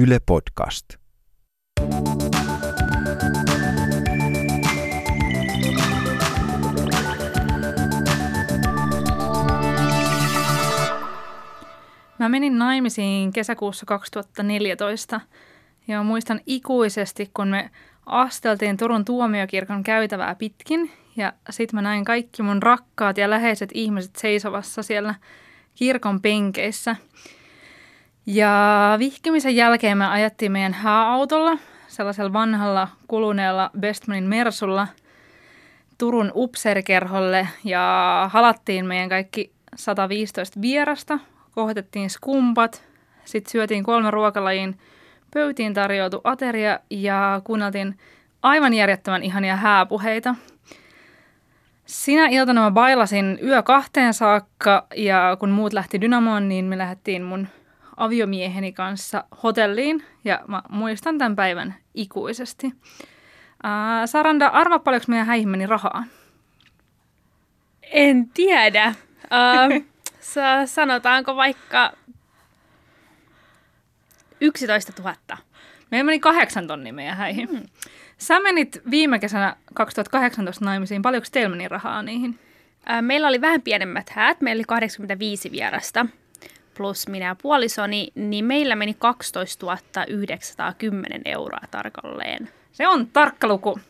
Yle Podcast. Mä menin naimisiin kesäkuussa 2014 ja muistan ikuisesti, kun me asteltiin Turun tuomiokirkon käytävää pitkin ja sit mä näin kaikki mun rakkaat ja läheiset ihmiset seisovassa siellä kirkon penkeissä. Ja vihkimisen jälkeen me ajettiin meidän hääautolla, sellaisella vanhalla kuluneella Bestmanin Mersulla Turun upserkerholle ja halattiin meidän kaikki 115 vierasta, kohotettiin skumpat, sitten syötiin kolme ruokalajin pöytiin tarjoutu ateria ja kuunneltiin aivan järjettömän ihania hääpuheita. Sinä iltana mä bailasin yö kahteen saakka ja kun muut lähti Dynamoon, niin me lähdettiin mun aviomieheni kanssa hotelliin ja mä muistan tämän päivän ikuisesti. Ää, Saranda, arva paljonko meidän häihin meni rahaa? En tiedä. Uh, sanotaanko vaikka 11 000? Meillä meni kahdeksan tonnia meidän häihin. Hmm. Sä menit viime kesänä 2018 naimisiin. Paljonko teillä meni rahaa niihin? Meillä oli vähän pienemmät häät. Meillä oli 85 vierasta plus minä ja puolisoni, niin meillä meni 12 910 euroa tarkalleen. Se on tarkka luku.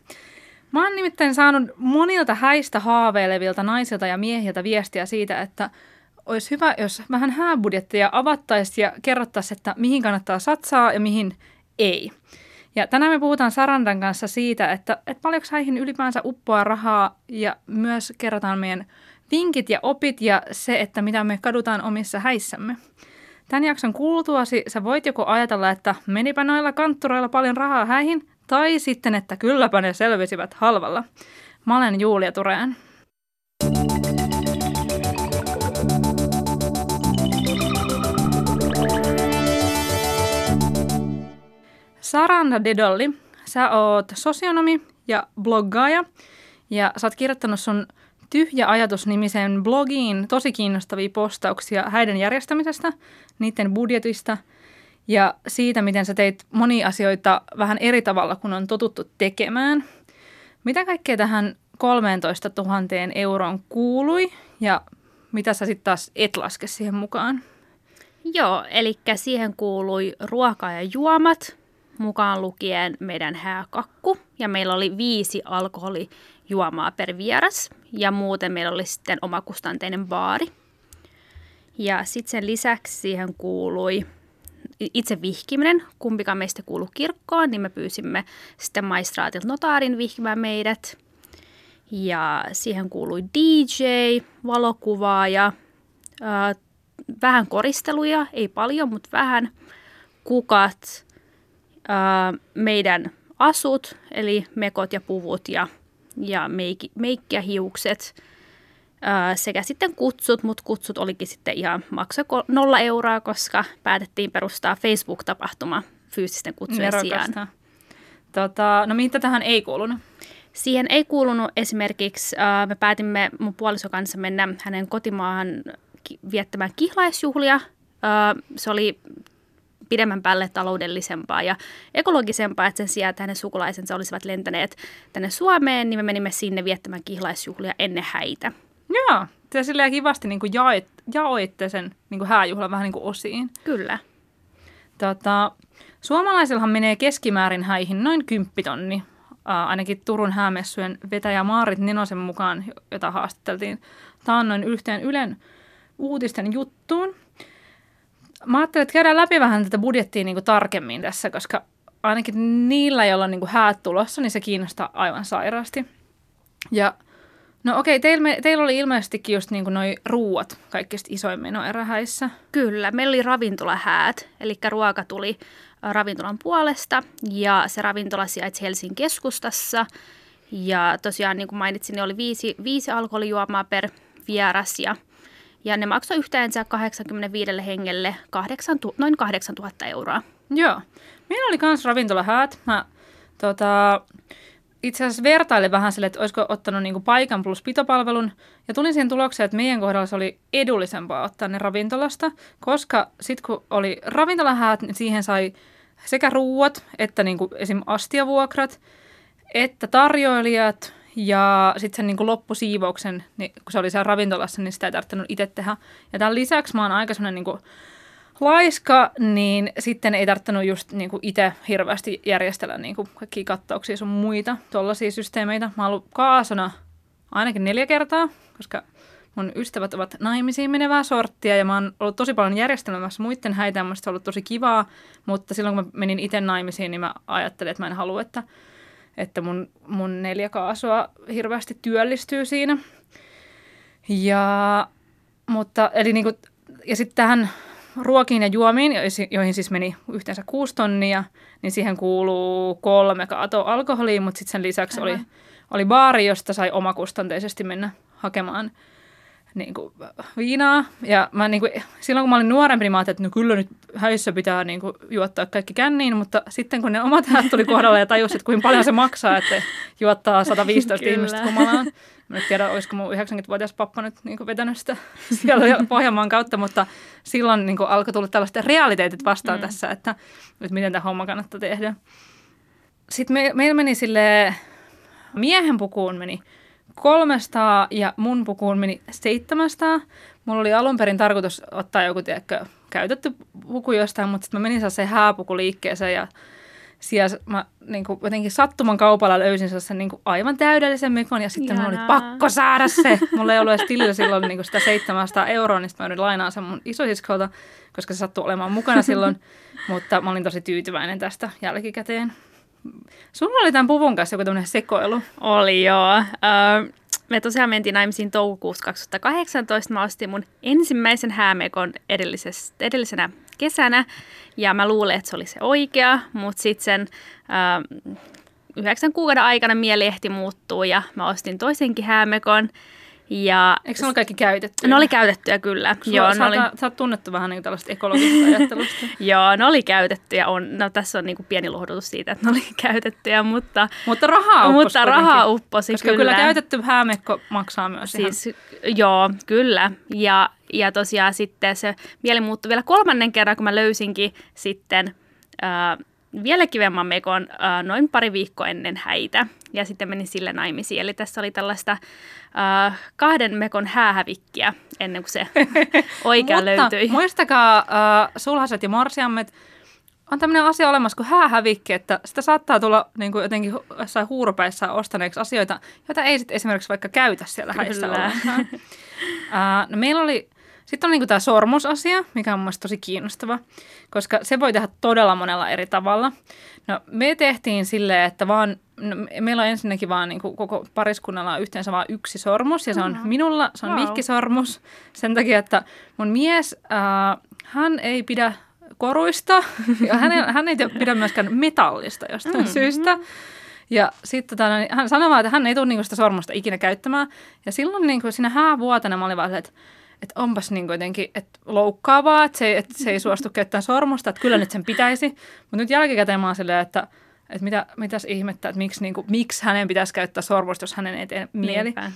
Mä oon nimittäin saanut monilta häistä haaveilevilta naisilta ja miehiltä viestiä siitä, että olisi hyvä, jos vähän hääbudjettia avattaisiin ja kerrottaisiin, että mihin kannattaa satsaa ja mihin ei. Ja tänään me puhutaan Sarandan kanssa siitä, että, että paljonko häihin ylipäänsä uppoaa rahaa ja myös kerrotaan meidän vinkit ja opit ja se, että mitä me kadutaan omissa häissämme. Tämän jakson kuultuasi sä voit joko ajatella, että menipä noilla kantturoilla paljon rahaa häihin, tai sitten, että kylläpä ne selvisivät halvalla. Mä olen Julia Tureen. Saranda Dedolli, sä oot sosionomi ja bloggaaja ja sä oot kirjoittanut sun Tyhjä ajatus-nimisen blogiin tosi kiinnostavia postauksia häiden järjestämisestä, niiden budjetista ja siitä, miten sä teit monia asioita vähän eri tavalla kuin on totuttu tekemään. Mitä kaikkea tähän 13 000 euroon kuului ja mitä sä sitten taas et laske siihen mukaan? Joo, eli siihen kuului ruoka ja juomat, mukaan lukien meidän hääkakku. Ja meillä oli viisi alkoholijuomaa per vieras ja muuten meillä oli sitten omakustanteinen baari. Ja sitten sen lisäksi siihen kuului itse vihkiminen, kumpikaan meistä kuulu kirkkoon, niin me pyysimme sitten maistraatilta notaarin vihkimään meidät. Ja siihen kuului DJ, valokuvaaja, äh, vähän koristeluja, ei paljon, mutta vähän, kukat, äh, meidän asut, eli mekot ja puvut ja ja ja hiukset ää, sekä sitten kutsut, mutta kutsut olikin sitten ihan makso nolla euroa, koska päätettiin perustaa Facebook-tapahtuma fyysisten kutsujen Nerokasta. sijaan. Tota, no mitä tähän ei kuulunut? Siihen ei kuulunut esimerkiksi, ää, me päätimme mun puoliso kanssa mennä hänen kotimaahan viettämään kihlaisjuhlia. Ää, se oli pidemmän päälle taloudellisempaa ja ekologisempaa, että sen sijaan, että hänen sukulaisensa olisivat lentäneet tänne Suomeen, niin me menimme sinne viettämään kihlaisjuhlia ennen häitä. Joo, te silleen kivasti niin kuin jaoit, jaoitte sen niin kuin hääjuhlan vähän niin kuin osiin. Kyllä. Tota, suomalaisillahan menee keskimäärin häihin noin kymppitonni, äh, ainakin Turun häämessujen vetäjä Maarit Nenosen mukaan, jota haastateltiin taannoin yhteen Ylen uutisten juttuun – Mä ajattelin, että käydään läpi vähän tätä budjettia niin kuin tarkemmin tässä, koska ainakin niillä, joilla on niin kuin häät tulossa, niin se kiinnostaa aivan sairaasti. Ja no okei, teillä, teillä oli ilmeisestikin just niin kuin noi ruuat kaikista isoin menoerähäissä. Kyllä, meillä oli ravintolahäät, eli ruoka tuli ravintolan puolesta ja se ravintola sijaitsi Helsingin keskustassa. Ja tosiaan niin kuin mainitsin, ne oli viisi, viisi alkoholijuomaa per vieras ja – ja ne maksoi yhteensä 85 hengelle 8, noin 8000 euroa. Joo. Meillä oli myös ravintolahäät. Mä tota, itse asiassa vertailin vähän sille, että olisiko ottanut niinku paikan plus pitopalvelun. Ja tulin siihen tulokseen, että meidän kohdalla se oli edullisempaa ottaa ne ravintolasta, koska sitten kun oli ravintolahäät, niin siihen sai sekä ruuat että niin kuin esim. astiavuokrat, että tarjoilijat ja sitten sen niin kuin loppusiivouksen, niin kun se oli siellä ravintolassa, niin sitä ei tarvinnut itse tehdä. Ja tämän lisäksi mä oon aika semmoinen niin kuin laiska, niin sitten ei tarvinnut just niin kuin itse hirveästi järjestellä niin kuin kaikkia kattauksia sun muita tuollaisia systeemeitä. Mä oon ollut kaasona ainakin neljä kertaa, koska mun ystävät ovat naimisiin menevää sorttia ja mä oon ollut tosi paljon järjestelmässä muiden häitä, ja se on ollut tosi kivaa, mutta silloin kun mä menin itse naimisiin, niin mä ajattelin, että mä en halua, että, että mun, mun neljä kaasua hirveästi työllistyy siinä. Ja, mutta, eli niin kuin, ja sitten tähän ruokiin ja juomiin, joihin siis meni yhteensä kuusi tonnia, niin siihen kuuluu kolme kaatoa alkoholia, mutta sitten sen lisäksi oli, oli baari, josta sai omakustanteisesti mennä hakemaan niin kuin, viinaa. Ja mä, niin kuin, silloin kun mä olin nuorempi, niin mä ajattelin, että no kyllä nyt häissä pitää niin kuin, juottaa kaikki känniin, mutta sitten kun ne omat häät tuli kohdalle ja tajusin, että kuinka paljon se maksaa, että juottaa 115 ihmistä kumalaan. Mä en tiedä, olisiko mun 90-vuotias pappa nyt niin kuin, vetänyt sitä siellä Pohjanmaan kautta, mutta silloin niin kuin, alkoi tulla tällaiset realiteetit vastaan mm. tässä, että, että miten tämä homma kannattaa tehdä. Sitten me, meillä meni sille miehen pukuun meni 300 ja mun pukuun meni 700. Mulla oli alun perin tarkoitus ottaa joku tiedäkö, käytetty puku jostain, mutta sitten mä menin se hääpuku liikkeeseen ja siellä mä niin kuin, jotenkin sattuman kaupalla löysin sellaisen niin kuin, aivan täydellisen mekon ja sitten mulla oli pakko saada se. Mulla ei ollut edes tilillä silloin niin kuin sitä 700 euroa, niin sitten mä yritin lainaa sen mun isosiskolta, koska se sattui olemaan mukana silloin. mutta mä olin tosi tyytyväinen tästä jälkikäteen. Sulla oli tämän puvun kanssa joku tämmöinen sekoilu. Oli joo. Uh, me tosiaan mentiin naimisiin toukokuussa 2018. Mä ostin mun ensimmäisen häämekon edellisenä kesänä ja mä luulen, että se oli se oikea, mutta sitten sen uh, yhdeksän kuukauden aikana mieli ehti muuttuu ja mä ostin toisenkin häämekon ja, Eikö ne ole kaikki käytettyjä? Ne oli käytettyjä kyllä. Sulla, Joo, sä, oli... sä oot tunnettu vähän niin tällaista ekologista ajattelusta. Joo, ne oli käytettyjä. On, no, tässä on niin kuin pieni lohdutus siitä, että ne oli käytettyjä, mutta... Mutta rahaa upposi Mutta rahaa upposi, Koska kyllä. kyllä käytetty häämekko maksaa myös siis, ihan. Joo, kyllä. Ja, ja tosiaan sitten se mieli muuttui vielä kolmannen kerran, kun mä löysinkin sitten... Äh, vielä kivemman mekon äh, noin pari viikkoa ennen häitä ja sitten menin sille naimisiin. Eli tässä oli tällaista äh, kahden mekon häähävikkiä ennen kuin se oikea löytyi. muistakaa äh, sulhaset ja morsiammet, on tämmöinen asia olemassa kuin häähävikki, että sitä saattaa tulla niin kuin jotenkin jossain huurupäissä ostaneeksi asioita, joita ei sitten esimerkiksi vaikka käytä siellä häissä uh, no meillä oli sitten on niin tämä sormusasia, mikä on mielestäni tosi kiinnostava, koska se voi tehdä todella monella eri tavalla. No, me tehtiin silleen, että vaan, no, meillä on ensinnäkin vaan niin koko pariskunnalla on yhteensä vain yksi sormus, ja se on mm-hmm. minulla, se on wow. vihkisormus, sen takia, että mun mies, äh, hän ei pidä koruista, ja hän, ei, hän ei pidä myöskään metallista jostain mm-hmm. syystä. Ja sitten tota, niin hän sanoi vaan, että hän ei tule niinku sitä sormusta ikinä käyttämään. Ja silloin niinku siinä häävuotena mä olin vaan, että että onpas niin jotenkin että loukkaavaa, että se, että se ei suostu käyttämään sormusta, että kyllä nyt sen pitäisi. Mutta nyt jälkikäteen mä oon silleen, että, että mitä, mitäs ihmettä, että miksi, niin kuin, miksi hänen pitäisi käyttää sormusta, jos hänen ei tee mieli. Niinpä.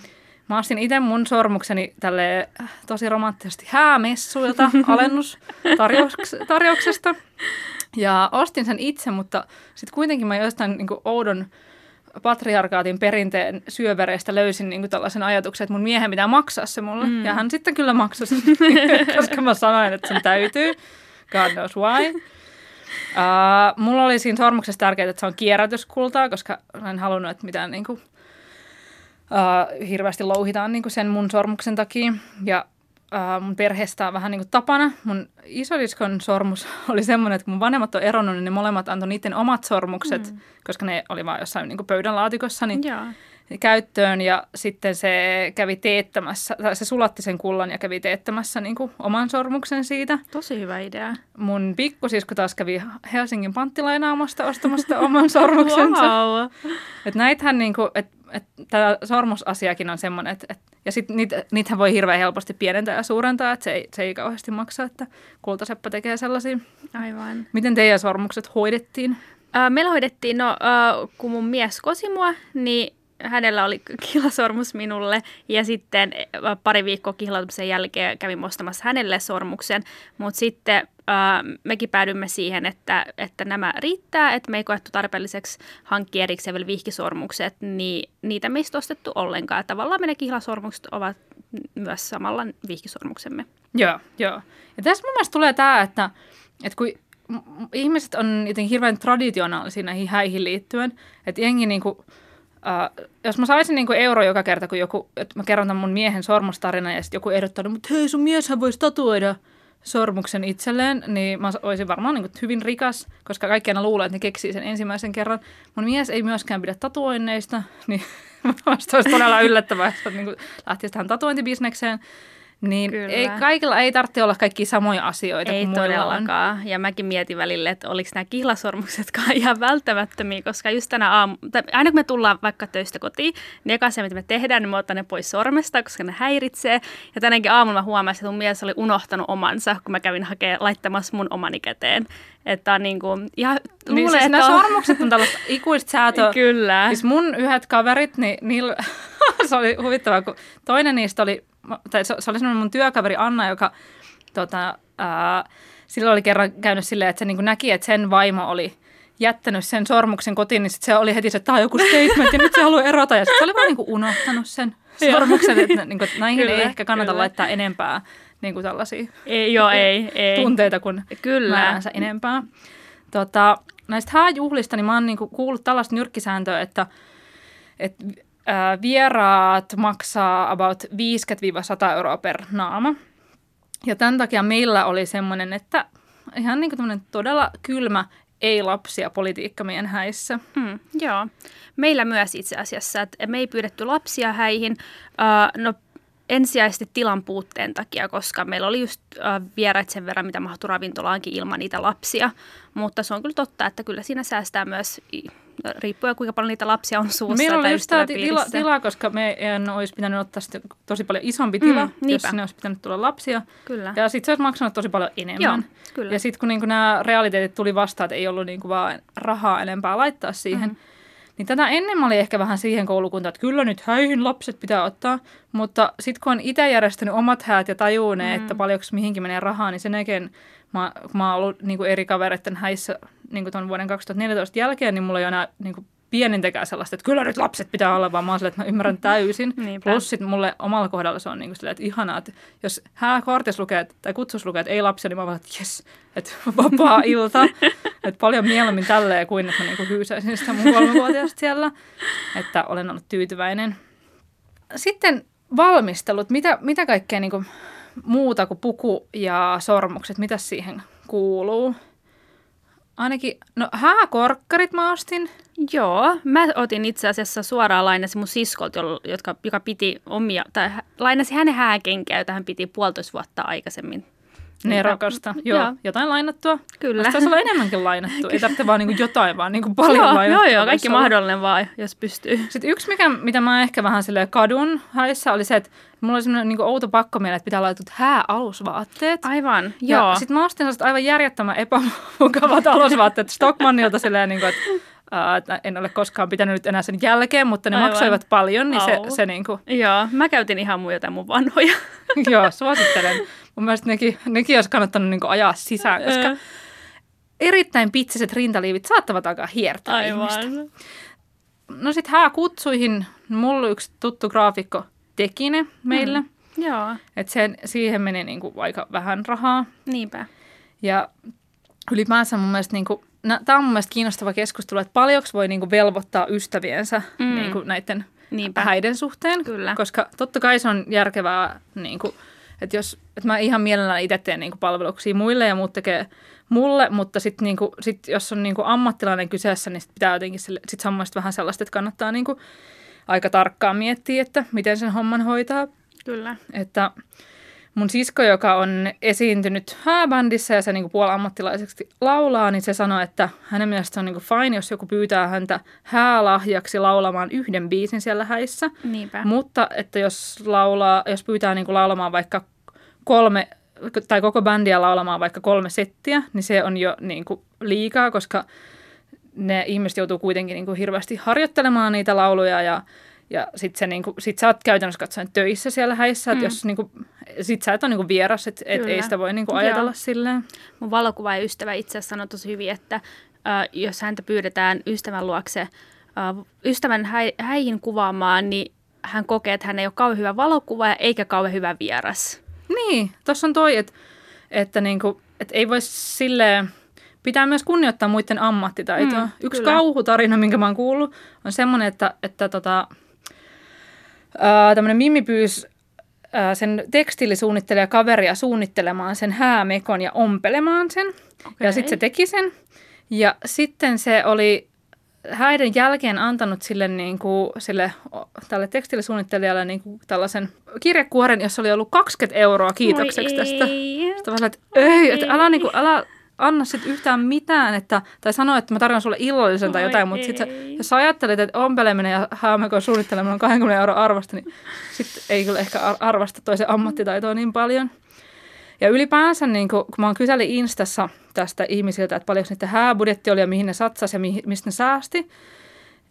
Mä ostin itse mun sormukseni tälle äh, tosi romanttisesti häämessuilta alennustarjouksesta. Ja ostin sen itse, mutta sitten kuitenkin mä jostain niin oudon patriarkaatin perinteen syövereistä löysin niin kuin tällaisen ajatuksen, että mun miehen pitää maksaa se mulle. Mm. Ja hän sitten kyllä maksoi sen, koska mä sanoin, että sen täytyy. God knows why. Uh, mulla oli siinä sormuksessa tärkeää, että se on kierrätyskultaa, koska en halunnut, että mitään niin kuin, uh, hirveästi louhitaan niin kuin sen mun sormuksen takia. Ja uh, mun perheestä on vähän niin kuin tapana. Mun isodiskon sormus oli semmoinen, että kun mun vanhemmat on eronnut, niin ne molemmat antoi niiden omat sormukset, mm. koska ne oli vaan jossain niin kuin pöydänlaatikossa, niin yeah. Käyttöön. Ja sitten se kävi teettämässä, tai se sulatti sen kullan ja kävi teettämässä niin kuin oman sormuksen siitä. Tosi hyvä idea. Mun pikkusisko taas kävi Helsingin panttilainaamasta ostamasta oman sormuksensa. wow. Et näitähän niin kuin, että et tämä sormusasiakin on semmoinen, että et, ja sitten niitä, niitähän voi hirveän helposti pienentää ja suurentaa, että se ei, se ei kauheasti maksa, että kultaseppä tekee sellaisia. Aivan. Miten teidän sormukset hoidettiin? Meillä hoidettiin, no kun mun mies kosi mua, niin hänellä oli kihlasormus minulle ja sitten pari viikkoa kihlautumisen jälkeen kävin ostamassa hänelle sormuksen, mutta sitten Uh, mekin päädymme siihen, että, että nämä riittää, että me ei koettu tarpeelliseksi hankkia erikseen vielä vihkisormukset, niin niitä me ei ostettu ollenkaan. Tavallaan meidän kihlasormukset ovat myös samalla vihkisormuksemme. Joo, joo. Ja tässä mun mielestä tulee tämä, että, että kun ihmiset on jotenkin hirveän traditionaalisia näihin häihin liittyen, että jengi niinku, Uh, jos mä saisin niinku euro joka kerta, kun joku, että mä kerron tämän mun miehen sormustarina ja sitten joku ehdottanut, mutta hei sun mieshän voisi tatuoida sormuksen itselleen, niin mä olisin varmaan niin hyvin rikas, koska kaikki aina luulee, että ne keksii sen ensimmäisen kerran. Mun mies ei myöskään pidä tatuoinneista, niin Vasta olisi todella yllättävää, että niin lähtisi tähän tatuointibisnekseen. Niin ei, kaikilla ei tarvitse olla kaikki samoja asioita ei kuin todellakaan. On. Ja mäkin mietin välille, että oliko nämä kihlasormuksetkaan ihan välttämättömiä, koska just tänä aamu, tai aina kun me tullaan vaikka töistä kotiin, niin eka asia, mitä me tehdään, niin me otan ne pois sormesta, koska ne häiritsee. Ja tänäkin aamulla mä huomasin, että mun mies oli unohtanut omansa, kun mä kävin hakemaan laittamassa mun omani käteen. Että on niin kuin, ihan, niin luulen, siis että nämä on... sormukset on tällaista ikuista säätöä. Kyllä. Siis mun yhdet kaverit, niin niillä, se oli huvittavaa, kun toinen niistä oli tai se, se oli semmoinen mun työkaveri Anna, joka tota, ää, silloin oli kerran käynyt silleen, että se niin näki, että sen vaimo oli jättänyt sen sormuksen kotiin, niin sit se oli heti se, että tämä on joku statement ja nyt se haluaa erota. Ja sitten se oli vaan niin unohtanut sen sormuksen, että, niin kuin, että näihin kyllä, ei ehkä kannata kyllä. laittaa enempää niin kuin tällaisia ei, joo, ei, ei. tunteita kuin kyllä. määränsä enempää. Tota, näistä hääjuhlista, niin mä oon niin kuullut tällaista nyrkkisääntöä, että, että vieraat maksaa about 50-100 euroa per naama. Ja tämän takia meillä oli semmoinen, että ihan niin kuin todella kylmä ei-lapsia politiikka meidän häissä. Mm, joo. Meillä myös itse asiassa, että me ei pyydetty lapsia häihin. Uh, no ensisijaisesti tilan puutteen takia, koska meillä oli just uh, vieraat sen verran, mitä mahtui ravintolaankin ilman niitä lapsia. Mutta se on kyllä totta, että kyllä siinä säästää myös riippuen kuinka paljon niitä lapsia on suussa Meillä oli just tämä tila, tila, koska meidän olisi pitänyt ottaa tosi paljon isompi tila, mm, jos sinne olisi pitänyt tulla lapsia. Kyllä. Ja sitten se olisi maksanut tosi paljon enemmän. Joo, kyllä. Ja sitten kun niinku nämä realiteetit tuli vastaan, että ei ollut niinku vaan rahaa enempää laittaa siihen, mm-hmm. Niin tätä ennen mä olin ehkä vähän siihen koulukuntaan, että kyllä nyt häihin lapset pitää ottaa, mutta sitten kun on itse järjestänyt omat häät ja tajuu ne, mm. että paljonko mihinkin menee rahaa, niin sen jälkeen mä, mä oon ollut niin kuin eri kavereiden häissä niin kuin vuoden 2014 jälkeen, niin mulla ei ole enää niin kuin pienintäkään sellaista, että kyllä nyt lapset pitää olla, vaan mä oon silleen, että mä ymmärrän täysin. Niinpä. Plus sit mulle omalla kohdalla se on niin kuin silleen, että ihanaa, että jos hääkortis lukee tai kutsus lukee, että ei lapsia, niin mä vaan, että jes, että vapaa ilta. että paljon mieluummin tälleen kuin, että mä niin kuin hyysäisin sitä mun kolmevuotiaasta siellä. Että olen ollut tyytyväinen. Sitten valmistelut. Mitä, mitä kaikkea niin kuin muuta kuin puku ja sormukset, mitä siihen kuuluu? Ainakin, no hääkorkkarit mä ostin. Joo, mä otin itse asiassa suoraan lainasi mun siskolta, jotka, joka piti omia, tai lainasi hänen hääkenkää, jota hän piti puolitoista vuotta aikaisemmin Nerokasta. Joo, joo, jotain lainattua. Kyllä. Taisi olla enemmänkin lainattua. Ei tarvitse vaan niinku jotain, vaan niinku paljon joo, lainattua. Joo, joo, kaikki mahdollinen vaan, jos pystyy. Sitten yksi, mikä, mitä mä ehkä vähän sille kadun haissa, oli se, että mulla oli semmoinen niinku outo pakko mieleen, että pitää laittaa hääalusvaatteet. Aivan, ja joo. Sitten mä ostin aivan järjettömän epämukavat alusvaatteet Stockmannilta silleen, niinku, että Uh, en ole koskaan pitänyt nyt enää sen jälkeen, mutta ne Aivan. maksoivat paljon, niin se, se niinku... Joo, mä käytin ihan jotain mun vanhoja. Joo, suosittelen. Mun mielestä nekin, nekin olisi kannattanut niinku ajaa sisään, koska erittäin pitsiset rintaliivit saattavat alkaa hiertää Aivan. ihmistä. No sit hääkutsuihin, mulla yksi tuttu graafikko teki ne meille. Mm. Joo. Et sen, siihen meni niinku aika vähän rahaa. Niinpä. Ja ylipäänsä mun mielestä niinku, no, tämä on mun mielestä kiinnostava keskustelu, että paljonko voi niinku velvoittaa ystäviensä mm. niinku näiden Niinpä. häiden suhteen. Kyllä. Koska totta kai se on järkevää, niinku, että jos, että mä ihan mielelläni itse teen niinku palveluksia muille ja muut tekee mulle, mutta sitten niinku, sit jos on niinku ammattilainen kyseessä, niin sit pitää jotenkin sille, sit vähän sellaista, että kannattaa niinku aika tarkkaan miettiä, että miten sen homman hoitaa. Kyllä. Että mun sisko, joka on esiintynyt hääbändissä ja se niin puolammattilaiseksi laulaa, niin se sanoi, että hänen mielestä on niin kuin fine, jos joku pyytää häntä häälahjaksi laulamaan yhden biisin siellä häissä. Niinpä. Mutta että jos, laulaa, jos pyytää niin kuin laulamaan vaikka kolme tai koko bändiä laulamaan vaikka kolme settiä, niin se on jo niin kuin liikaa, koska ne ihmiset joutuu kuitenkin niin kuin hirveästi harjoittelemaan niitä lauluja ja Ja sit, se, niinku, sit sä oot käytännössä katsoen töissä siellä häissä, että Mm. jos niinku, sit sä et ole niinku vieras, että et ei sitä voi niinku ajatella Joo. silleen. Mun valokuvaaja-ystävä itse asiassa sanoi tosi hyvin, että äh, jos häntä pyydetään ystävän luokse äh, ystävän häi, häihin kuvaamaan, niin hän kokee, että hän ei ole kauhean hyvä valokuvaaja eikä kauhean hyvä vieras. Niin, tuossa on toi, että, että niinku, et ei voi silleen, pitää myös kunnioittaa muiden ammattitaitoa. Mm, Yksi kyllä. kauhutarina, minkä mä oon kuullut, on semmoinen, että, että tota, tämmöinen Mimmi pyysi ää, sen tekstiilisuunnittelija kaveria suunnittelemaan sen häämekon ja ompelemaan sen. Okei. Ja sitten se teki sen. Ja sitten se oli häiden jälkeen antanut sille, niin kuin, sille tälle tekstiilisuunnittelijalle niin kuin tällaisen kirjekuoren, jossa oli ollut 20 euroa kiitokseksi Moi tästä. ei. Sitten vaan, että ei, että älä, niin kuin, älä anna sit yhtään mitään, että, tai sano, että mä tarjoan sulle illallisen tai Oi jotain, mutta sitten jos sä ajattelet, että ompeleminen ja häämekon suunnitteleminen on 20 euroa arvosta, niin sitten ei kyllä ehkä ar- arvosta toisen ammattitaitoa niin paljon. Ja ylipäänsä, niin kun, kun mä oon kyselin Instassa tästä ihmisiltä, että paljonko niiden hääbudjetti oli ja mihin ne satsasi ja mihin, mistä ne säästi,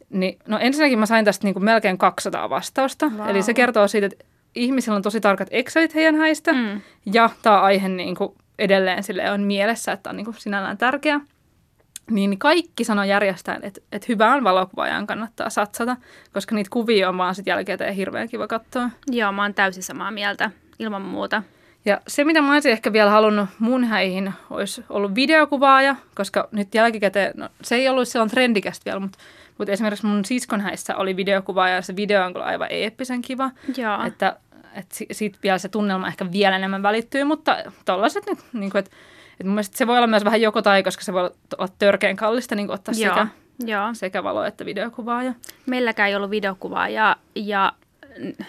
niin no ensinnäkin mä sain tästä niin kuin melkein 200 vastausta. Vau. Eli se kertoo siitä, että ihmisillä on tosi tarkat Excelit heidän häistä Mm. ja tämä aihe niin kuin edelleen sille on mielessä, että on niin kuin sinällään tärkeä. Niin kaikki sanoo järjestäen, että, että hyvään valokuvaajan kannattaa satsata, koska niitä kuvia on vaan sitten jälkikäteen hirveän kiva katsoa. Joo, mä oon täysin samaa mieltä, ilman muuta. Ja se, mitä mä olisin ehkä vielä halunnut mun häihin, olisi ollut videokuvaaja, koska nyt jälkikäteen, no, se ei ollut silloin trendikästä vielä, mutta, mutta esimerkiksi mun siskon häissä oli videokuvaaja ja se video on kyllä aivan eeppisen kiva. Joo. Että, että si- siitä vielä se tunnelma ehkä vielä enemmän välittyy, mutta tollaiset nyt, niin kuin, että, että mun mielestä se voi olla myös vähän joko tai, koska se voi olla- törkeän kallista niin ottaa Joo. sekä, Joo. sekä valo- että videokuvaaja. Meilläkään ei ollut videokuvaa ja,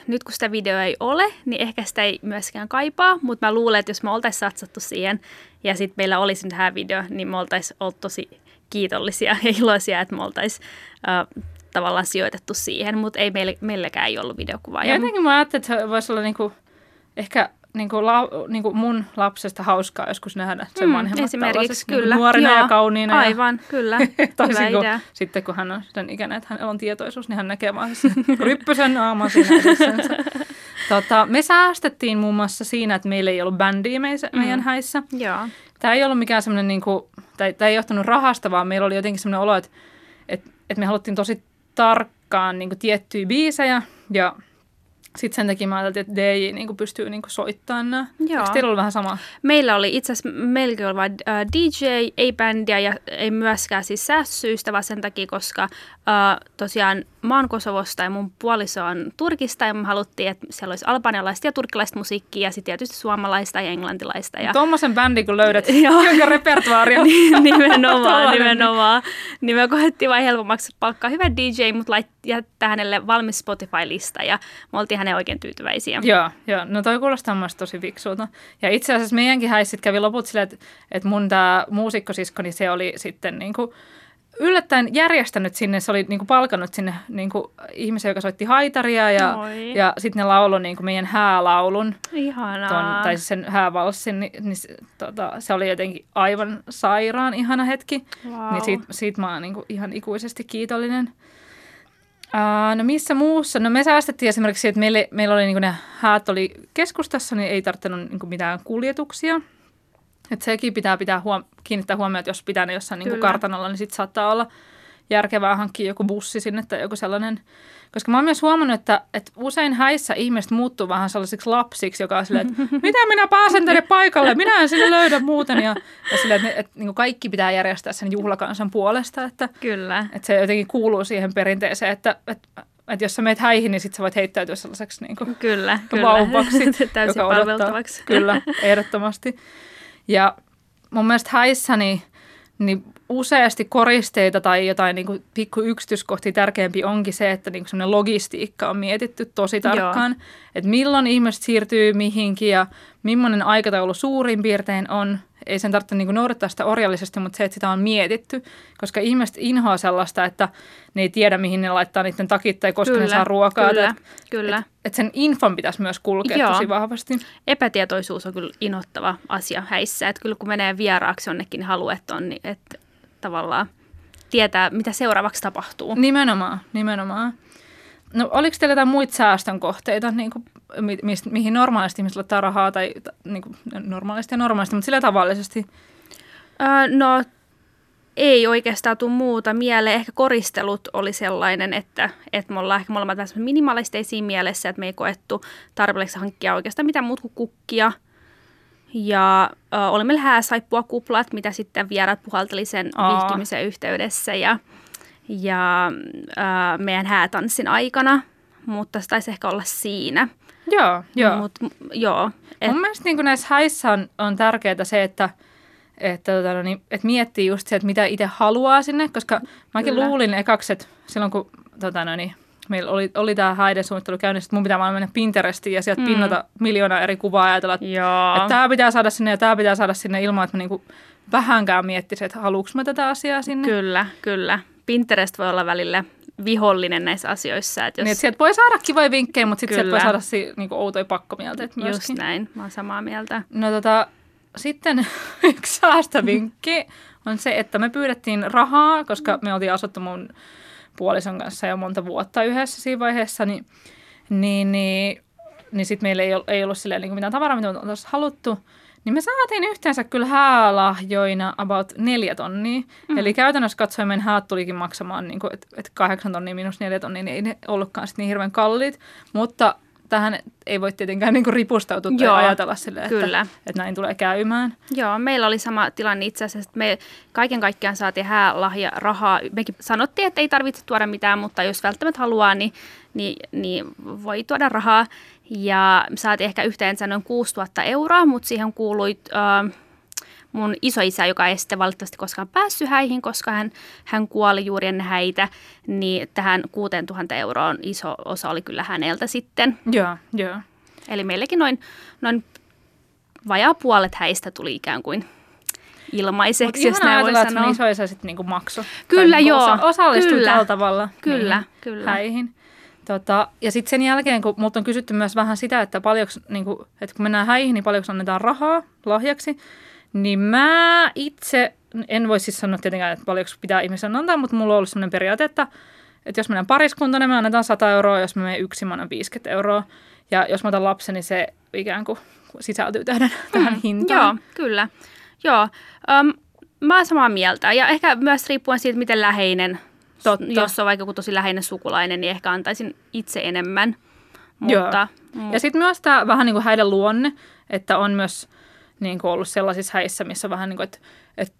nyt kun sitä videoa ei ole, niin ehkä sitä ei myöskään kaipaa, mutta mä luulen, että jos me oltaisiin satsattu siihen ja sitten meillä olisi tähän video, niin me oltaisiin oltu tosi kiitollisia ja iloisia, että me oltaisiin äh, tavallaan sijoitettu siihen, mutta ei meillä, meilläkään ei ollut videokuvaa. Jotenkin mä ajattelin, että se voisi olla niin kuin, ehkä niin kuin, la, niin kuin mun lapsesta hauskaa joskus nähdä sen Mm, vanhemmat esimerkiksi, niin kuin kyllä. nuorina Joo, ja kauniina. Aivan, kyllä. Ja, toisin Hyvä kuin idea. sitten kun hän on sen ikäinen, että hänellä on tietoisuus, niin hän näkee vaan sen ryppysen naaman siinä edessänsä. Tota, me säästettiin muun muassa siinä, että meillä ei ollut bändiä meissä, Mm. meidän häissä. Joo. Tämä ei ollut mikään semmoinen, niin kuin, tai tämä ei johtunut rahasta, vaan meillä oli jotenkin semmoinen olo, että, että, että me haluttiin tosi tarkkaan niin kuin tiettyjä biisejä ja sitten sen takia mä ajattelin, että DJ niin kuin pystyy niin kuin soittamaan nämä. Joo. Eikö teillä ollut vähän sama? Meillä oli itse asiassa, meilläkin oli vain äh, DJ, ei bändiä ja ei myöskään siis säässyistä, vaan sen takia, koska äh, tosiaan mä oon Kosovosta ja mun puoliso on Turkista ja me haluttiin, että siellä olisi albanialaista ja turkkilaista musiikkia ja sitten tietysti suomalaista ja englantilaista. Ja... Tuommoisen bändin, kun löydät, jonka repertuaaria nimenomaan, nimenomaan. Niin me koettiin vain helpommaksi palkkaa hyvä DJ, mutta jättää hänelle valmis Spotify-lista ja me oltiin hänen oikein tyytyväisiä. Joo, joo, no toi kuulostaa myös tosi fiksulta. Ja itse asiassa meidänkin häissit kävi loput silleen, että, että mun tämä muusikkosisko, niin se oli sitten niin kuin yllättäen järjestänyt sinne, se oli niin kuin palkannut sinne niin kuin ihmisen, joka soitti haitaria ja, Oi. ja sitten ne lauloi niin kuin meidän häälaulun, Ihanaa. ton, tai siis sen häävalssin, niin, niin se, tota, se oli jotenkin aivan sairaan ihana hetki. Vau. Niin siitä, siitä mä oon niin kuin ihan ikuisesti kiitollinen. Uh, no missä muussa? No me säästettiin esimerkiksi, että meillä, meillä oli niin ne häät oli keskustassa, niin ei tarvinnut niin mitään kuljetuksia. Että sekin pitää, pitää huom- kiinnittää huomioon, että jos pitää ne jossain niin Kyllä. kartanolla, niin sitten saattaa olla järkevää hankkia joku bussi sinne tai joku sellainen. Koska mä oon myös huomannut, että, että usein häissä ihmiset muuttuu vähän sellaisiksi lapsiksi, joka on silleen, että mitä minä pääsen tänne paikalle, minä en sinne löydä muuten. Ja, ja silleen, että, ne, että niin kaikki pitää järjestää sen juhlakansan puolesta, että, Kyllä. että se jotenkin kuuluu siihen perinteeseen, että, että, että jos sä meet häihin, niin sit sä voit heittäytyä sellaiseksi niin kuin Kyllä, kyllä. vauvaksi, Täysin joka odottaa. palveltavaksi. Kyllä, ehdottomasti. Ja mun mielestä häissä niin, niin useasti koristeita tai jotain niin kuin pikku yksityiskohtia tärkeämpi onkin se, että niin semmoinen logistiikka on mietitty tosi tarkkaan. Että milloin ihmiset siirtyy mihinkin ja millainen aikataulu suurin piirtein on. Ei sen tarvitse niin noudattaa sitä orjallisesti, mutta se, että sitä on mietitty. Koska ihmiset inhoaa sellaista, että ne ei tiedä, mihin ne laittaa niiden takit tai koska ne saa ruokaa. Kyllä, Et- kyllä. et- Että sen infon pitäisi myös kulkea Joo. tosi vahvasti. Epätietoisuus on kyllä inhottava asia häissä. Että kyllä kun menee vieraaksi jonnekin, niin haluaa, että on, niin että tavallaan tietää, mitä seuraavaksi tapahtuu. Nimenomaan, nimenomaan. no oliko teillä jotain muita säästön kohteita, niin kuin, mi, mi, mihin normaalisti ihmiset laittaa rahaa, tai niin kuin, normaalisti ja normaalisti, mutta sillä tavallisesti? Öö, no ei oikeastaan tule muuta mieleen. Ehkä koristelut oli sellainen, että, että me ollaan ehkä molemmat tässä minimalisteisiin mielessä, että me ei koettu tarpeeksi hankkia oikeastaan mitään muuta kuin kukkia. Ja ö, oli meillä hääsaippua kuplat, mitä sitten vieraat puhalteli sen Aa. vihkimisen yhteydessä ja, ja ö, meidän häätanssin aikana, mutta se taisi ehkä olla siinä. Joo, joo. Mut, joo et... Mun mielestä niin näissä häissä on, on tärkeää se, että – että, tota, no niin, että miettii just se, että mitä itse haluaa sinne, koska mäkin Kyllä. luulin ekaksi, että silloin kun tota, no niin, meillä oli, oli tämä haidesuunnittelu käynnissä, että mun pitää vaan mennä Pinterestiin ja sieltä mm. pinnata miljoona eri kuvaa ja ajatella, että, että tämä pitää saada sinne ja tämä pitää saada sinne ilman, että mä niinku vähänkään miettisin, että haluuks mä tätä asiaa sinne. Kyllä, kyllä. Pinterest voi olla välillä vihollinen näissä asioissa. Että jos... niin, että sieltä voi saada kivoja vinkkejä, mutta sitten sieltä voi saada si, niinku outoja pakkomieltä. Just näin, mä oon samaa mieltä. No tota, sitten yksi säästövinkki on se, että me pyydettiin rahaa, koska me oltiin asuttu mun puolison kanssa jo monta vuotta yhdessä siinä vaiheessa, niin, niin, niin, niin sitten meillä ei, ollut, ei ollut silleen niin mitään tavaraa, mitä me oltaisiin haluttu. Niin me saatiin yhteensä kyllä häälahjoina about neljä tonnia. Mm. Eli käytännössä katsoen meidän häät tulikin maksamaan, niin että et kahdeksan tonnia minus neljä tonnia, niin ei ne ollutkaan sitten niin hirveän kalliit. Mutta tähän ei voi tietenkään niin ripustautua tai Joo, ajatella sille, kyllä. Että, että näin tulee käymään. Joo, meillä oli sama tilanne itse asiassa, että me kaiken kaikkiaan saatiin hää rahaa. Mekin sanottiin, että ei tarvitse tuoda mitään, mutta jos välttämättä haluaa, niin, niin, niin voi tuoda rahaa. Ja saatiin ehkä yhteensä noin 6000 euroa, mutta siihen kuului... Äh, mun isoisä, joka ei sitten valitettavasti koskaan päässyt häihin, koska hän, hän kuoli juuri ennen häitä, niin tähän 6000 euroon iso osa oli kyllä häneltä sitten. Joo, joo. Eli meillekin noin, noin vajaa puolet häistä tuli ikään kuin ilmaiseksi, jos näin voi sanoa. Mutta isoisa sitten niinku makso. Kyllä, joo. Osa, osallistui kyllä, tällä tavalla kyllä, niin, kyllä. häihin. Tota, ja sitten sen jälkeen, kun multa on kysytty myös vähän sitä, että, paljonko, niin kuin, että kun mennään häihin, niin paljonko annetaan rahaa lahjaksi, niin mä itse, en voi siis sanoa tietenkään, että paljonko pitää ihmisen antaa, mutta mulla on ollut sellainen periaate, että, että jos menen pariskunta, niin me annetaan 100 euroa, jos mä menen yksin, mä annan 50 euroa. Ja jos mä otan lapsen, niin se ikään kuin sisältyy tähän, mm, tähän hintaan. Joo, kyllä. Joo, um, mä oon samaa mieltä. Ja ehkä myös riippuen siitä, miten läheinen, Totta. jos on vaikka joku tosi läheinen sukulainen, niin ehkä antaisin itse enemmän. Mutta, Joo. Ja sitten myös tämä vähän niin kuin häiden luonne, että on myös – niin kuin ollut sellaisissa häissä, missä vähän niin kuin, että et,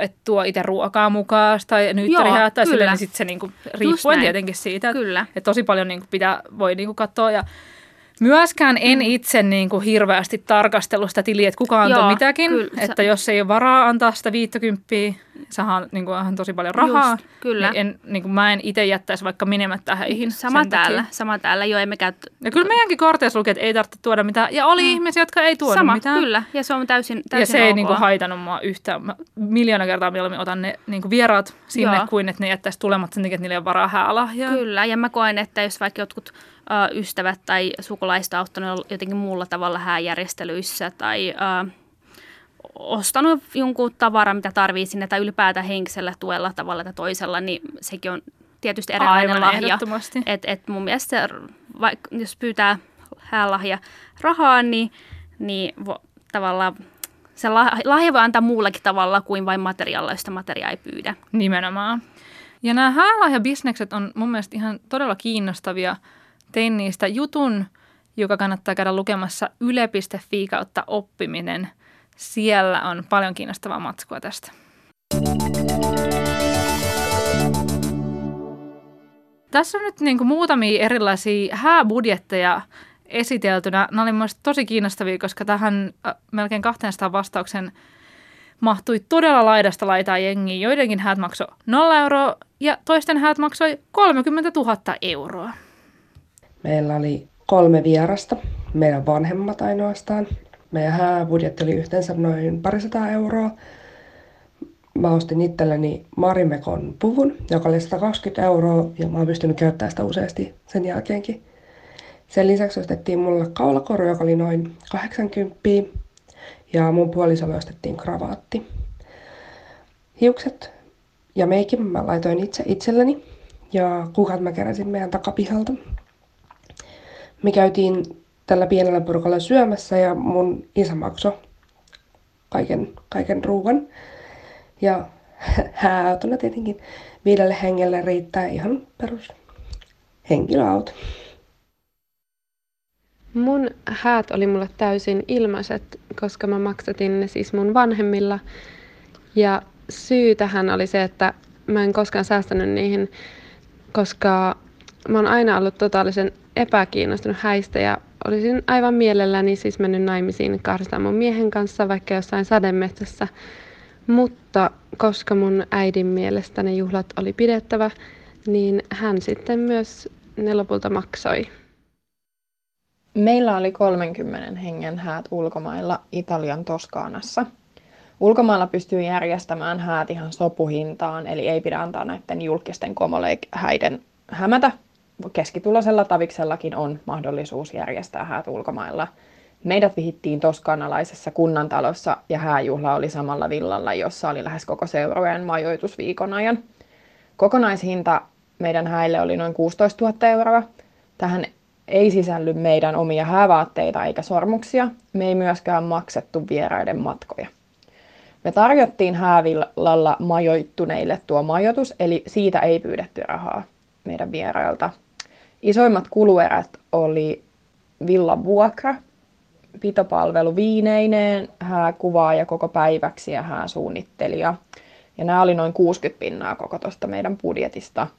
et tuo itse ruokaa mukaan tai nyttärihää tai silleen, niin sitten se niin kuin, riippuen tietenkin siitä, että, että tosi paljon niin kuin pitää, voi niin kuin katsoa ja Myöskään en mm. itse niin kuin hirveästi tarkastellut sitä tiliä, että kuka antoi Joo, mitäkin. Kyllä. Että jos ei ole varaa antaa sitä 50, sahan niin kuin, tosi paljon rahaa. Just, kyllä. Niin, en, niin kuin mä en itse jättäisi vaikka menemättä heihin. Sama täällä, takia. sama täällä. Joo, emme käy... Ja kyllä meidänkin korteissa lukee, että ei tarvitse tuoda mitään. Ja oli mm. ihmisiä, jotka ei tuoda sama, mitään. kyllä. Ja se on täysin, täysin Ja se ei niin kuin, haitannut mua yhtään. Mä miljoona kertaa mieluummin otan ne niin kuin vieraat sinne, Joo. kuin että ne jättäisi tulematta sen takia, että niillä ei ole varaa häälahjaa. Kyllä, ja mä koen, että jos vaikka jotkut ystävät tai sukulaiset auttanut jotenkin muulla tavalla hääjärjestelyissä tai ostanut jonkun tavaran, mitä tarvii sinne tai ylipäätään henkisellä tuella tavalla tai toisella, niin sekin on tietysti erilainen Aivan lahja. Et, et mun mielestä vaikka, jos pyytää häälahja rahaa, niin, niin vo, tavallaan se lahja voi antaa muullakin tavalla kuin vain materiaalilla, josta materiaa ei pyydä. Nimenomaan. Ja nämä häälahjabisnekset on mun mielestä ihan todella kiinnostavia – tein niistä jutun, joka kannattaa käydä lukemassa yle.fi kautta oppiminen. Siellä on paljon kiinnostavaa matskua tästä. Tässä on nyt niin kuin muutamia erilaisia hääbudjetteja esiteltynä. Nämä olivat tosi kiinnostavia, koska tähän melkein 200 vastauksen mahtui todella laidasta laitaa jengiä. Joidenkin häät maksoi 0 euroa ja toisten häät maksoi 30 000 euroa. Meillä oli kolme vierasta, meidän vanhemmat ainoastaan. Meidän hääbudjetti oli yhteensä noin parisataa euroa. Mä ostin itselleni Marimekon puvun, joka oli 120 euroa, ja mä oon pystynyt käyttämään sitä useasti sen jälkeenkin. Sen lisäksi ostettiin mulle kaulakoru, joka oli noin 80, ja mun puolisolle ostettiin kravaatti. Hiukset ja meikin mä laitoin itse itselleni, ja kukat mä keräsin meidän takapihalta. Me käytiin tällä pienellä porukalla syömässä ja mun isä maksoi kaiken, kaiken ruuan. Ja hääautona tietenkin viidelle hengelle riittää ihan perus henkilöauto. Mun häät oli mulle täysin ilmaiset, koska mä maksatin ne siis mun vanhemmilla. Ja syy tähän oli se, että mä en koskaan säästänyt niihin, koska mä oon aina ollut totaalisen epäkiinnostunut häistä ja olisin aivan mielelläni siis mennyt naimisiin kahdestaan mun miehen kanssa, vaikka jossain sademetsässä. Mutta koska mun äidin mielestä ne juhlat oli pidettävä, niin hän sitten myös ne lopulta maksoi. Meillä oli 30 hengen häät ulkomailla Italian Toskaanassa. Ulkomailla pystyy järjestämään häät ihan sopuhintaan, eli ei pidä antaa näiden julkisten komoleik-häiden hämätä. Keskituloisella taviksellakin on mahdollisuus järjestää häät ulkomailla. Meidät vihittiin toskanalaisessa kunnantalossa ja hääjuhla oli samalla villalla, jossa oli lähes koko seurojen majoitus viikon ajan. Kokonaishinta meidän häille oli noin 16 000 euroa. Tähän ei sisälly meidän omia häävaatteita eikä sormuksia. Me ei myöskään maksettu vieraiden matkoja. Me tarjottiin häävillalla majoittuneille tuo majoitus, eli siitä ei pyydetty rahaa meidän vierailta. Isoimmat kuluerät oli villan vuokra, pitopalvelu viineineen, hääkuvaaja koko päiväksi ja hääsuunnittelija. Ja nämä oli noin 60 pinnaa koko tuosta meidän budjetista –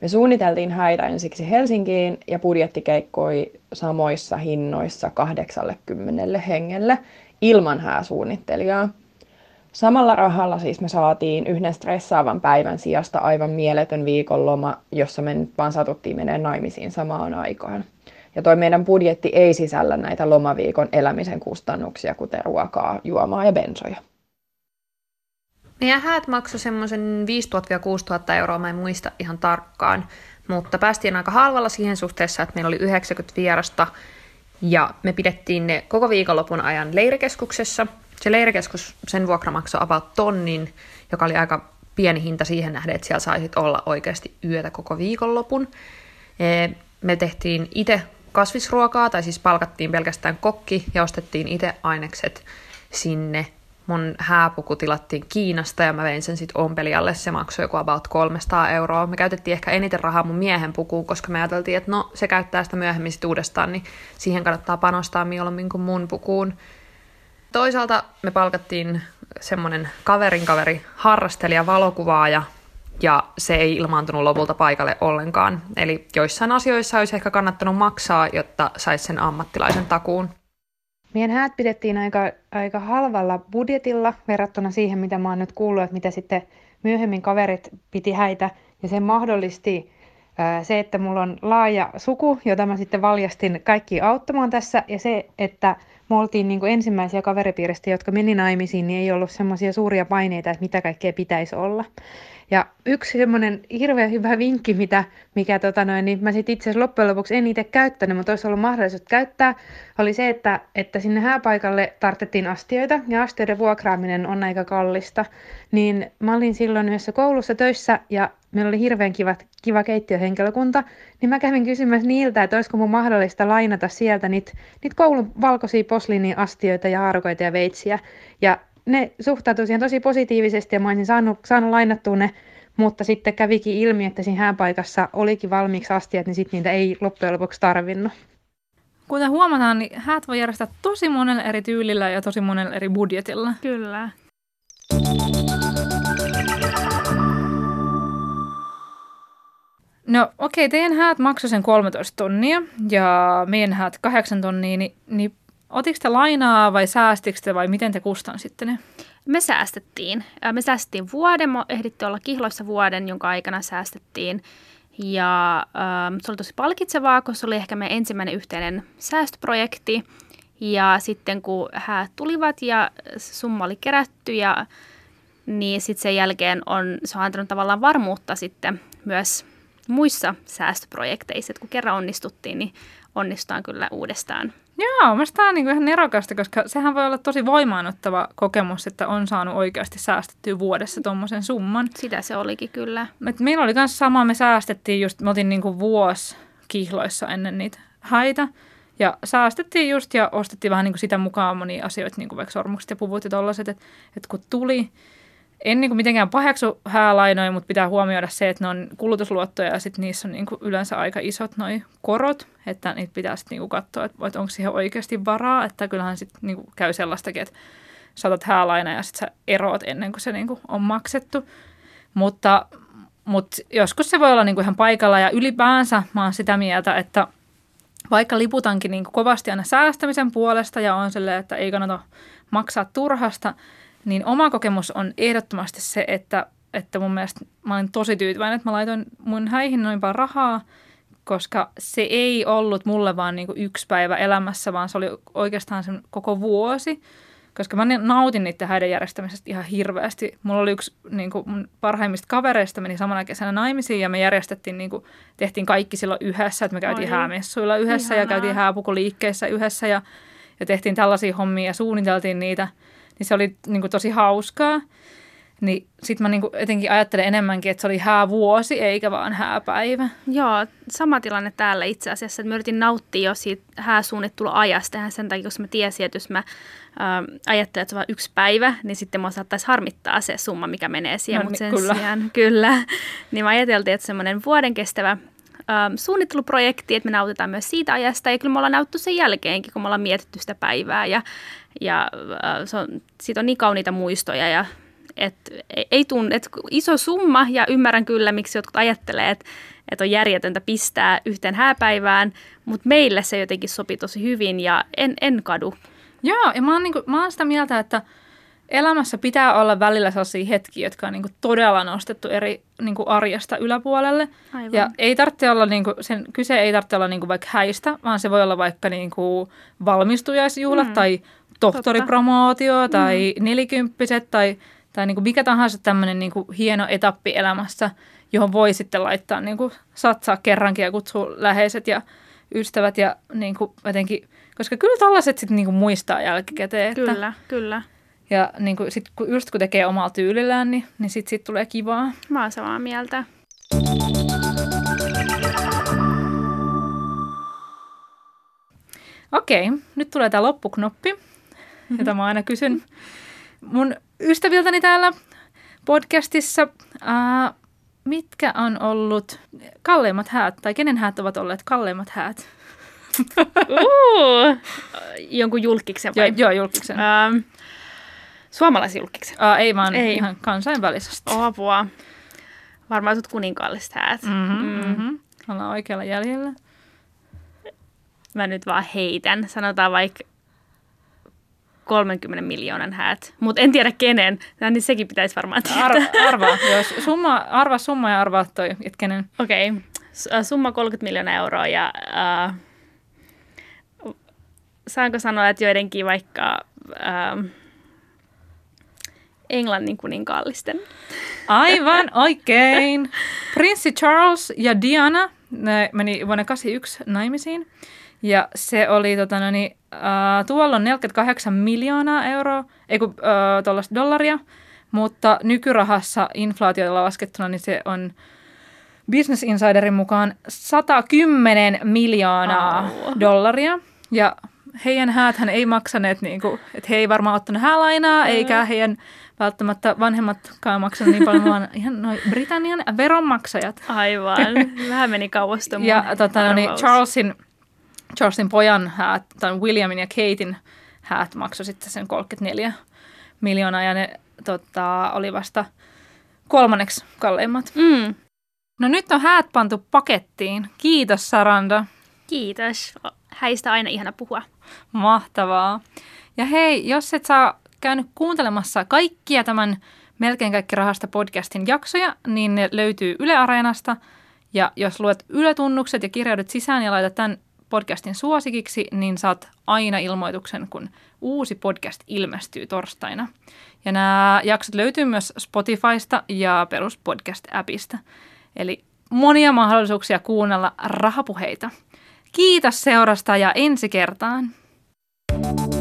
me suunniteltiin häitä ensiksi Helsinkiin ja budjetti keikkoi samoissa hinnoissa 80 hengelle ilman hääsuunnittelijaa. Samalla rahalla siis me saatiin yhden stressaavan päivän sijasta aivan mieletön viikonloma, jossa me nyt vaan satuttiin menee naimisiin samaan aikaan. Ja toi meidän budjetti ei sisällä näitä lomaviikon elämisen kustannuksia, kuten ruokaa, juomaa ja bensoja. Meidän häät maksoi semmoisen 5000-6000 euroa, mä en muista ihan tarkkaan, mutta päästiin aika halvalla siihen suhteessa, että meillä oli 90 vierasta ja me pidettiin ne koko viikonlopun ajan leirikeskuksessa. Se leirikeskus, sen vuokra maksoi about tonnin, joka oli aika pieni hinta siihen nähden, että siellä saisit olla oikeasti yötä koko viikonlopun. E, me tehtiin itse kasvisruokaa, tai siis palkattiin pelkästään kokki ja ostettiin itse ainekset sinne mun hääpuku tilattiin Kiinasta ja mä vein sen sitten ompelijalle. Se maksoi joku about 300 euroa. Me käytettiin ehkä eniten rahaa mun miehen pukuun, koska me ajateltiin, että no se käyttää sitä myöhemmin sit uudestaan, niin siihen kannattaa panostaa mieluummin kuin mun pukuun. Toisaalta me palkattiin semmonen kaverin kaveri harrastelija valokuvaaja, ja se ei ilmaantunut lopulta paikalle ollenkaan. Eli joissain asioissa olisi ehkä kannattanut maksaa, jotta saisi sen ammattilaisen takuun. Meidän häät pidettiin aika, aika halvalla budjetilla verrattuna siihen, mitä mä oon nyt kuullut, että mitä sitten myöhemmin kaverit piti häitä. Ja se mahdollisti se, että mulla on laaja suku, jota mä sitten valjastin kaikki auttamaan tässä. Ja se, että me oltiin niin kuin ensimmäisiä kaveripiiristä, jotka meni naimisiin, niin ei ollut semmoisia suuria paineita, että mitä kaikkea pitäisi olla. Ja yksi semmoinen hirveän hyvä vinkki, mitä, mikä tota noin, niin mä sitten itse asiassa loppujen lopuksi en itse käyttänyt, mutta olisi ollut mahdollisuus käyttää, oli se, että, että sinne hääpaikalle tartettiin astioita, ja astioiden vuokraaminen on aika kallista. Niin mä olin silloin yhdessä koulussa töissä, ja meillä oli hirveän kiva, kiva keittiöhenkilökunta, niin mä kävin kysymässä niiltä, että olisiko mun mahdollista lainata sieltä niitä, niitä koulun valkoisia posliiniastioita ja haarukoita ja veitsiä. Ja ne suhtautui siihen tosi positiivisesti ja mä olisin saanut, saanut lainattua ne, mutta sitten kävikin ilmi, että siinä hääpaikassa olikin valmiiksi astiat, niin sitten niitä ei loppujen lopuksi tarvinnut. Kuten huomataan, niin häät voi järjestää tosi monella eri tyylillä ja tosi monella eri budjetilla. Kyllä. No okei, okay, teidän häät maksoi sen 13 tonnia ja meidän häät 8 tonnia, niin, niin Otiko te lainaa vai säästikö te vai miten te kustansitte ne? Me säästettiin. Me säästettiin vuoden, me ehdittiin olla kihloissa vuoden, jonka aikana säästettiin. Ja ähm, se oli tosi palkitsevaa, koska se oli ehkä meidän ensimmäinen yhteinen säästöprojekti. Ja sitten kun häät tulivat ja summa oli kerätty, ja, niin sitten sen jälkeen on, se on antanut tavallaan varmuutta sitten myös muissa säästöprojekteissa. Et kun kerran onnistuttiin, niin onnistutaan kyllä uudestaan. Joo, mielestäni tämä on niinku ihan nerokasta, koska sehän voi olla tosi voimaanottava kokemus, että on saanut oikeasti säästettyä vuodessa tuommoisen summan. Sitä se olikin kyllä. Et meillä oli myös sama, me säästettiin just, me oltiin niinku vuosi kihloissa ennen niitä haita. Ja säästettiin just ja ostettiin vähän niinku sitä mukaan monia asioita, niinku vaikka sormukset ja puvut ja tollaset, että et kun tuli, en niin kuin mitenkään paheksu häälainoja, mutta pitää huomioida se, että ne on kulutusluottoja ja sitten niissä on niin kuin yleensä aika isot noi korot, että niitä pitää sitten niin katsoa, että, onko siihen oikeasti varaa, että kyllähän sitten niin kuin käy sellaistakin, että saatat häälaina ja sitten sä eroot ennen kuin se niin kuin on maksettu. Mutta, mutta joskus se voi olla niin kuin ihan paikalla ja ylipäänsä mä oon sitä mieltä, että vaikka liputankin niin kuin kovasti aina säästämisen puolesta ja on silleen, että ei kannata maksaa turhasta, niin oma kokemus on ehdottomasti se, että, että mun mielestä mä olin tosi tyytyväinen, että mä laitoin mun häihin noin paljon rahaa, koska se ei ollut mulle vaan niin yksi päivä elämässä, vaan se oli oikeastaan sen koko vuosi. Koska mä nautin niiden häiden järjestämisestä ihan hirveästi. Mulla oli yksi niin kuin mun parhaimmista kavereista meni samana kesänä naimisiin ja me järjestettiin, niin kuin, tehtiin kaikki silloin yhdessä. Että me käytiin Oi. häämessuilla yhdessä Ihanaa. ja käytiin hääpukuliikkeissä yhdessä ja, ja tehtiin tällaisia hommia ja suunniteltiin niitä – niin se oli niin kuin tosi hauskaa. Niin sitten mä niin kuin etenkin ajattelen enemmänkin, että se oli häävuosi eikä vaan hääpäivä. Joo, sama tilanne täällä itse asiassa. Että mä yritin nauttia jo siitä hääsuunnitteluajasta ja sen takia, koska mä tiesin, että jos mä äh, ajattelen, että se on vain yksi päivä, niin sitten mä saattaisi harmittaa se summa, mikä menee siihen. No, Mutta niin, sen kyllä. sijaan, kyllä, niin mä ajateltiin, että semmoinen vuoden kestävä ähm, suunnitteluprojekti, että me nautitaan myös siitä ajasta. Ja kyllä me ollaan nautittu sen jälkeenkin, kun me ollaan mietitty sitä päivää. Ja, ja äh, se on, siitä on niin kauniita muistoja ja et, ei, ei tunne, et iso summa ja ymmärrän kyllä, miksi jotkut ajattelee, että et on järjetöntä pistää yhteen hääpäivään, mutta meille se jotenkin sopi tosi hyvin ja en, en kadu. Joo, ja mä oon, niinku, mä oon sitä mieltä, että elämässä pitää olla välillä sellaisia hetkiä, jotka on niin kuin todella nostettu eri niin kuin arjesta yläpuolelle. Aivan. Ja ei tarvitse olla, niin kuin, sen, kyse ei tarvitse olla niin kuin vaikka häistä, vaan se voi olla vaikka niin kuin valmistujaisjuhlat mm. tai tohtoripromootio Totta. tai mm. nelikymppiset tai, tai niin kuin mikä tahansa tämmöinen niin kuin hieno etappi elämässä, johon voi sitten laittaa niin kuin satsaa kerrankin ja kutsua läheiset ja ystävät ja niin kuin jotenkin, koska kyllä tällaiset sitten niin kuin muistaa jälkikäteen. Että, kyllä, kyllä. Ja niin kuin sit, kun, just kun tekee omalla tyylillään, niin, niin sitten sit tulee kivaa. Mä oon samaa mieltä. Okei, nyt tulee tämä loppuknoppi, jota mä aina kysyn mun ystäviltäni täällä podcastissa. Uh, mitkä on ollut kalleimmat häät, tai kenen häät ovat olleet kalleimmat häät? uh, jonkun julkiksen vai? Joo, joo julkiksen. Uh, Suomalaisjulkiksen? Uh, ei vaan ei. ihan kansainvälisesti. Apua. Varmaan sut kuninkaalliset häät. Mm-hmm, mm. mm-hmm. Ollaan oikealla jäljellä. Mä nyt vaan heitän. Sanotaan vaikka 30 miljoonan häät. Mutta en tiedä kenen. No, niin sekin pitäisi varmaan tietää. Arva, arvaa. Jos summa, arva summa ja arvaa toi, että kenen. Okei. Okay. Summa 30 miljoonaa euroa ja... Uh, saanko sanoa, että joidenkin vaikka... Uh, Englannin kuninkaallisten. Aivan oikein. Prinssi Charles ja Diana ne meni vuonna 81 naimisiin. Ja se oli tota, no niin, uh, tuolla on 48 miljoonaa euroa, ei kun uh, dollaria, mutta nykyrahassa inflaatiolla laskettuna niin se on Business Insiderin mukaan 110 miljoonaa oh. dollaria. Ja heidän hääthän ei maksaneet, niin kuin, että he ei varmaan ottanut häälainaa, mm. eikä heidän välttämättä vanhemmatkaan maksanut niin paljon, vaan ihan noin Britannian veronmaksajat. Aivan, vähän meni kauas Ja tota, no, niin Charlesin, Charlesin pojan häät, tai Williamin ja Katein häät maksoi sitten sen 34 miljoonaa, ja ne tota, oli vasta kolmanneksi kalleimmat. Mm. No nyt on häät pantu pakettiin. Kiitos Saranda. Kiitos. Häistä aina ihana puhua. Mahtavaa. Ja hei, jos et saa käynyt kuuntelemassa kaikkia tämän Melkein kaikki rahasta podcastin jaksoja, niin ne löytyy Yle Areenasta. Ja jos luet Yle-tunnukset ja kirjaudut sisään ja laitat tämän podcastin suosikiksi, niin saat aina ilmoituksen, kun uusi podcast ilmestyy torstaina. Ja nämä jaksot löytyy myös Spotifysta ja peruspodcast-appista. Eli monia mahdollisuuksia kuunnella rahapuheita. Kiitos seurasta ja ensi kertaan. Thank you